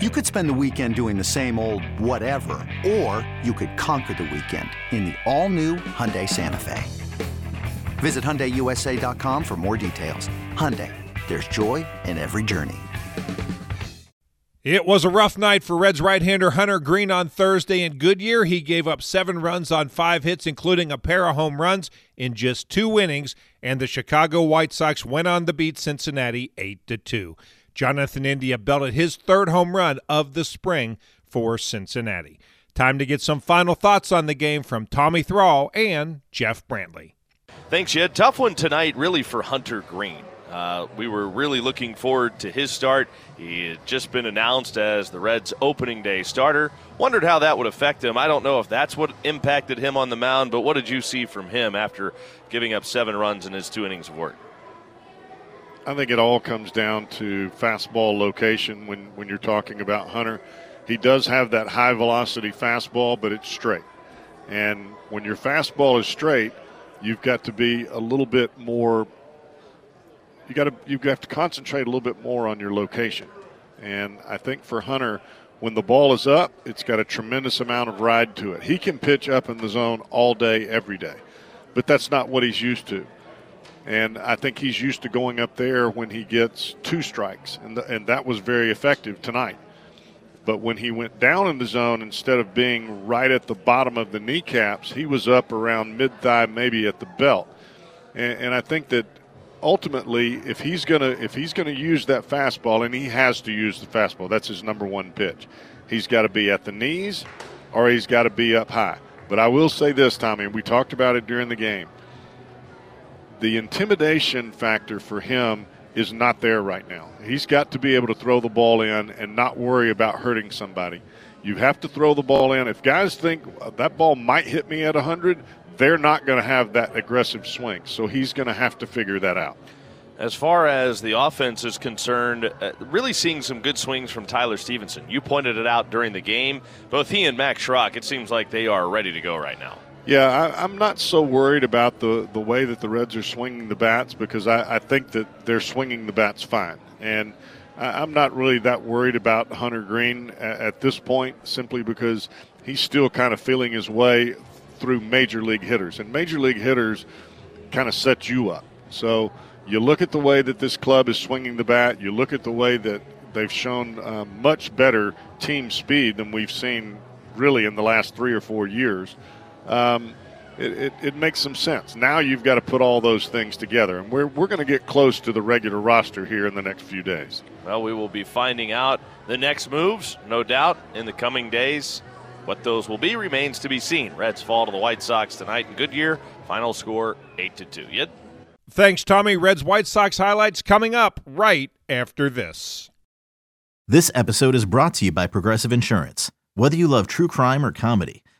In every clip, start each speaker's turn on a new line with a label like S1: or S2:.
S1: You could spend the weekend doing the same old whatever, or you could conquer the weekend in the all-new Hyundai Santa Fe. Visit HyundaiUSA.com for more details. Hyundai, there's joy in every journey.
S2: It was a rough night for Reds right-hander Hunter Greene on Thursday in Goodyear. He gave up seven runs on five hits, including a pair of home runs in just two innings, and the Chicago White Sox went on to beat Cincinnati 8-2. Jonathan India belted his third home run of the spring for Cincinnati. Time to get some final thoughts on the game from Tommy Thrall and Jeff Brantley.
S3: Thanks, Jed. Tough one tonight, really, for Hunter Greene. Uh, we were really looking forward to his start. He had just been announced as the Reds' opening day starter. Wondered how that would affect him. I don't know if that's what impacted him on the mound, but what did you see from him after giving up seven runs in his two innings of work?
S4: I think it all comes down to fastball location when, when you're talking about Hunter. He does have that high velocity fastball, but it's straight. And when your fastball is straight, you've got to be a little bit more you got to you have got to concentrate a little bit more on your location. And I think for Hunter, when the ball is up, it's got a tremendous amount of ride to it. He can pitch up in the zone all day, every day, but that's not what he's used to. And I think he's used to going up there when he gets two strikes, and, the, and that was very effective tonight. But when he went down in the zone, instead of being right at the bottom of the kneecaps, he was up around mid thigh, maybe at the belt. And, and I think that ultimately, if he's gonna if he's gonna use that fastball, and he has to use the fastball, that's his number one pitch. He's got to be at the knees, or he's got to be up high. But I will say this, Tommy, and we talked about it during the game the intimidation factor for him is not there right now. He's got to be able to throw the ball in and not worry about hurting somebody. You have to throw the ball in. If guys think that ball might hit me at 100, they're not going to have that aggressive swing. So he's going to have to figure that out.
S3: As far as the offense is concerned, uh, really seeing some good swings from Tyler Stephenson. You pointed it out during the game. Both he and Max Schrock, it seems like they are ready to go right now.
S4: Yeah, I, am not so worried about the, the way that the Reds are swinging the bats because I, I think that they're swinging the bats fine. And I, am not really that worried about Hunter Greene at, at this point simply because he's still kind of feeling his way through major league hitters. And major league hitters kind of set you up. So you look at the way that this club is swinging the bat, you look at the way that they've shown uh, much better team speed than we've seen really in the last three or four years um, it, it, it, makes some sense. Now you've got to put all those things together, and we're, we're going to get close to the regular roster here in the next few days.
S3: Well, we will be finding out the next moves, no doubt, in the coming days. What those will be remains to be seen. Reds fall to the White Sox tonight in Goodyear. Final score 8 to 2. Yet.
S2: Thanks, Tommy. Reds White Sox highlights coming up right after this.
S5: This episode is brought to you by Progressive Insurance. Whether you love true crime or comedy,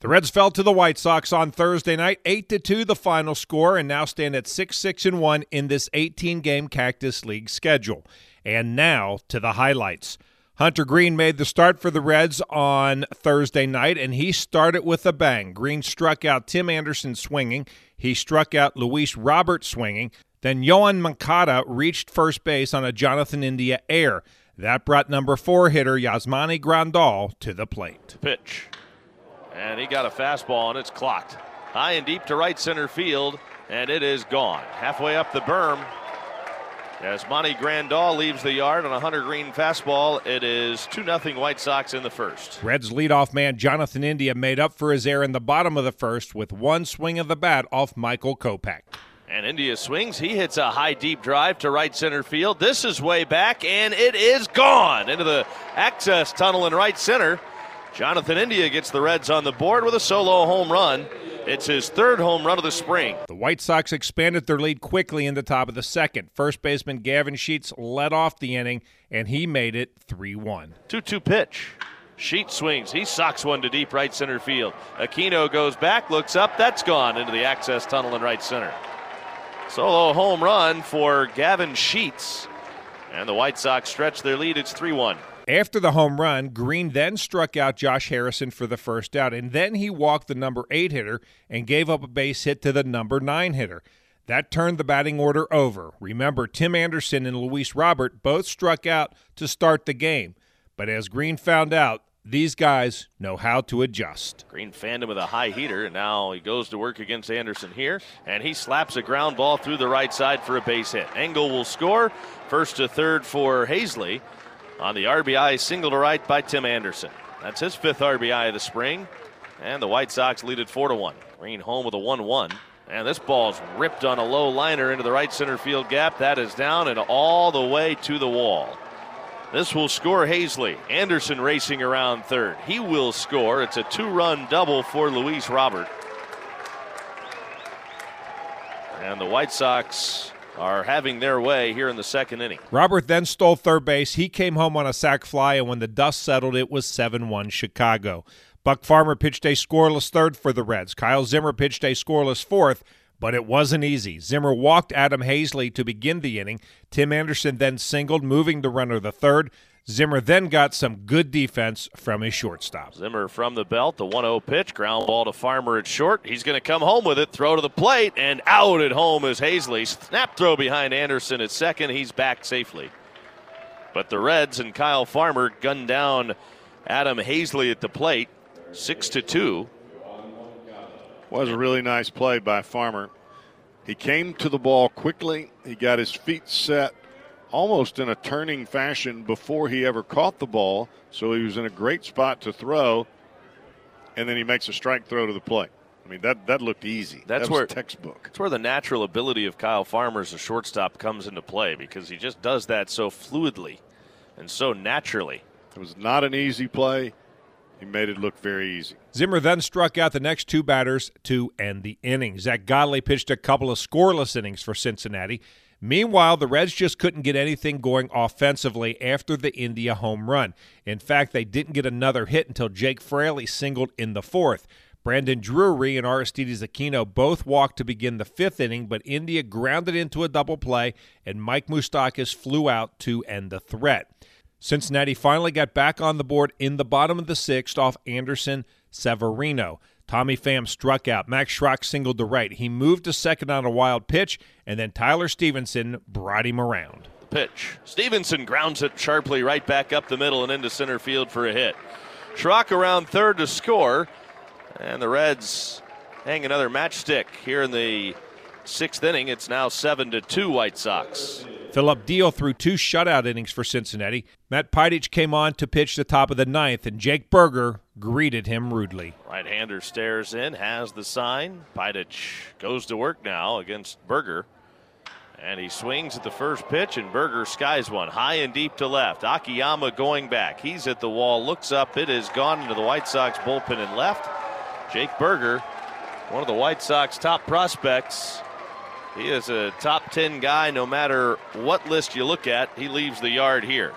S2: The Reds fell to the White Sox on Thursday night, 8 to 2 the final score and now stand at 6-6 and 1 in this 18-game Cactus League schedule. And now to the highlights. Hunter Greene made the start for the Reds on Thursday night, and he started with a bang. Greene struck out Tim Anderson swinging. He struck out Luis Robert swinging. Then Yoan Moncada reached first base on a Jonathan India air. That brought number four hitter Yasmani Grandal to the plate.
S3: Pitch. And he got a fastball, and it's clocked. High and deep to right center field, and it is gone. Halfway up the berm, as Monty Grandal leaves the yard on a Hunter Greene fastball, it is 2 0 White Sox in the first.
S2: Reds leadoff man Jonathan India made up for his error in the bottom of the first with one swing of the bat off Michael Kopech.
S3: And India swings. He hits a high deep drive to right center field. This is way back, and it is gone into the access tunnel in right center. Jonathan India gets the Reds on the board with a solo home run. It's his third home run of the spring.
S2: The White Sox expanded their lead quickly in the top of the second. First baseman Gavin Sheets led off the inning, and he made it 3 1.
S3: 2 2 pitch. Sheets swings. He socks one to deep right center field. Aquino goes back, looks up. That's gone into the access tunnel in right center. Solo home run for Gavin Sheets. And the White Sox stretch their lead. It's 3 1.
S2: After the home run, Greene then struck out Josh Harrison for the first out, and then he walked the number eight hitter and gave up a base hit to the number nine hitter. That turned the batting order over. Remember, Tim Anderson and Luis Robert both struck out to start the game. But as Greene found out, these guys know how to adjust.
S3: Greene fanned him with a high heater, and now he goes to work against Anderson here, and he slaps a ground ball through the right side for a base hit. Engel will score. First to third for Haseley on the RBI single to right by Tim Anderson. That's his fifth RBI of the spring, and the White Sox lead it 4 to 1. Greene home with a 1 1. And this ball's ripped on a low liner into the right center field gap. That is down and all the way to the wall. This will score Haseley. Anderson racing around third. He will score. It's a two run double for Luis Robert. And the White Sox are having their way here in the second inning.
S2: Robert then stole third base. He came home on a sac fly, and when the dust settled, it was 7 1 Chicago. Buck Farmer pitched a scoreless third for the Reds. Kyle Zimmer pitched a scoreless fourth, but it wasn't easy. Zimmer walked Adam Haseley to begin the inning. Tim Anderson then singled, moving the runner to third. Zimmer then got some good defense from his shortstop.
S3: Zimmer from the belt, the 1 0 pitch, ground ball to Farmer at short. He's going to come home with it, throw to the plate, and out at home is Haseley. Snap throw behind Anderson at second. He's back safely. But the Reds and Kyle Farmer gunned down Adam Haseley at the plate, 6 to 2.
S4: Was a really nice play by Farmer. He came to the ball quickly. He got his feet set almost in a turning fashion before he ever caught the ball. So he was in a great spot to throw. And then he makes a strike throw to the plate. I mean, that, that looked easy.
S3: That's
S4: that
S3: where
S4: textbook.
S3: That's where the natural ability of Kyle Farmer as a shortstop comes into play because he just does that so fluidly and so naturally.
S4: It was not an easy play. He made it look very easy.
S2: Zimmer then struck out the next two batters to end the inning. Zack Godley pitched a couple of scoreless innings for Cincinnati. Meanwhile, the Reds just couldn't get anything going offensively after the India home run. In fact, they didn't get another hit until Jake Fraley singled in the fourth. Brandon Drury and Aristides Aquino both walked to begin the fifth inning, but India grounded into a double play, and Mike Moustakas flew out to end the threat. Cincinnati finally got back on the board in the bottom of the sixth off Anderson Severino. Tommy Pham struck out. Max Schrock singled to right. He moved to second on a wild pitch, and then Tyler Stephenson brought him around.
S3: The pitch. Stephenson grounds it sharply right back up the middle and into center field for a hit. Schrock around third to score, and the Reds hang another matchstick here in the sixth inning. It's now seven to two White Sox.
S2: Phillip Diehl threw two shutout innings for Cincinnati. Matt Pidich came on to pitch the top of the ninth, and Jake Burger greeted him rudely.
S3: Right-hander stares in, has the sign. Pidich goes to work now against Burger. And he swings at the first pitch, and Burger skies one high and deep to left. Akiyama going back. He's at the wall, looks up. It has gone into the White Sox bullpen and left. Jake Burger, one of the White Sox top prospects, he is a top 10 guy no matter what list you look at. He leaves the yard here.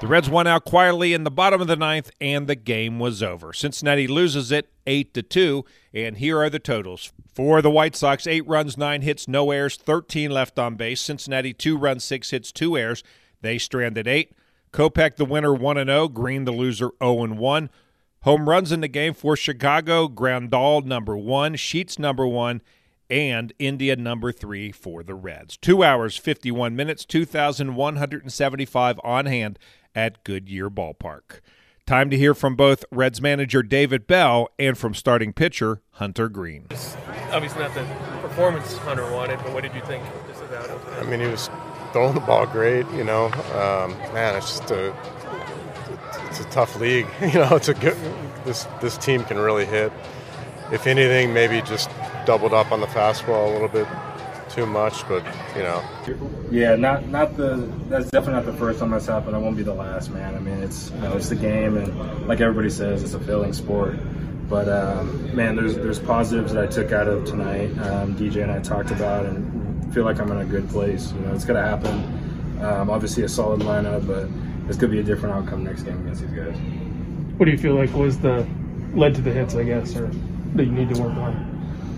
S2: The Reds won out quietly in the bottom of the ninth, and the game was over. Cincinnati loses it 8 to 2, and here are the totals. For the White Sox, 8 runs, 9 hits, no errors, 13 left on base. Cincinnati, 2 runs, 6 hits, 2 errors. They stranded 8. Kopech, the winner, 1 0. Greene, the loser, 0 1. Home runs in the game for Chicago, Grandal, number 1, Sheets, number 1, and India number three for the Reds. Two hours, 51 minutes, 2,175 on hand at Goodyear Ballpark. Time to hear from both Reds manager David Bell and from starting pitcher Hunter Greene.
S6: It's obviously not the performance Hunter wanted, but what did you think just about it?
S7: I mean, he was throwing the ball great. You know, um, man, it's just a it's a tough league. You know, it's a good this this team can really hit. If anything, maybe just doubled up on the fastball a little bit too much, but you know.
S8: Yeah, not not the. That's definitely not the first time that's happened. I won't be the last, man. I mean, it's you know it's the game, and like everybody says, it's a failing sport. But um, man, there's there's positives that I took out of tonight. Um, DJ and I talked about, and feel like I'm in a good place. You know, it's gonna happen. Um, obviously, a solid lineup, but it's gonna be a different outcome next game against these guys.
S6: What do you feel like was the led to the hits? I guess, or that you need to work on?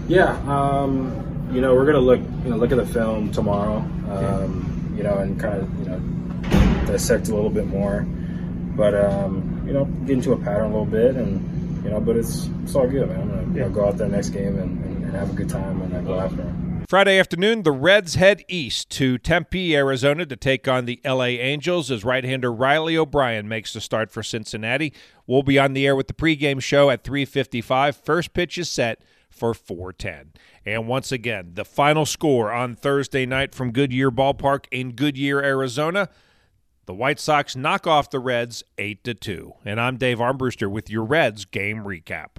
S8: Yeah, um, you know, we're gonna look, you know, look at the film tomorrow, um, you know, and kind of, you know, dissect a little bit more. But um, you know, get into a pattern a little bit, and you know, but it's it's all good, man. I'm gonna you know, go out there next game and, and, and have a good time, and then go after them.
S2: Friday afternoon, the Reds head east to Tempe, Arizona to take on the LA Angels as right hander Riley O'Brien makes the start for Cincinnati. We'll be on the air with the pregame show at 355. First pitch is set for 410. And once again, the final score on Thursday night from Goodyear Ballpark in Goodyear, Arizona. The White Sox knock off the Reds 8 to 2. And I'm Dave Armbruster with your Reds game recap.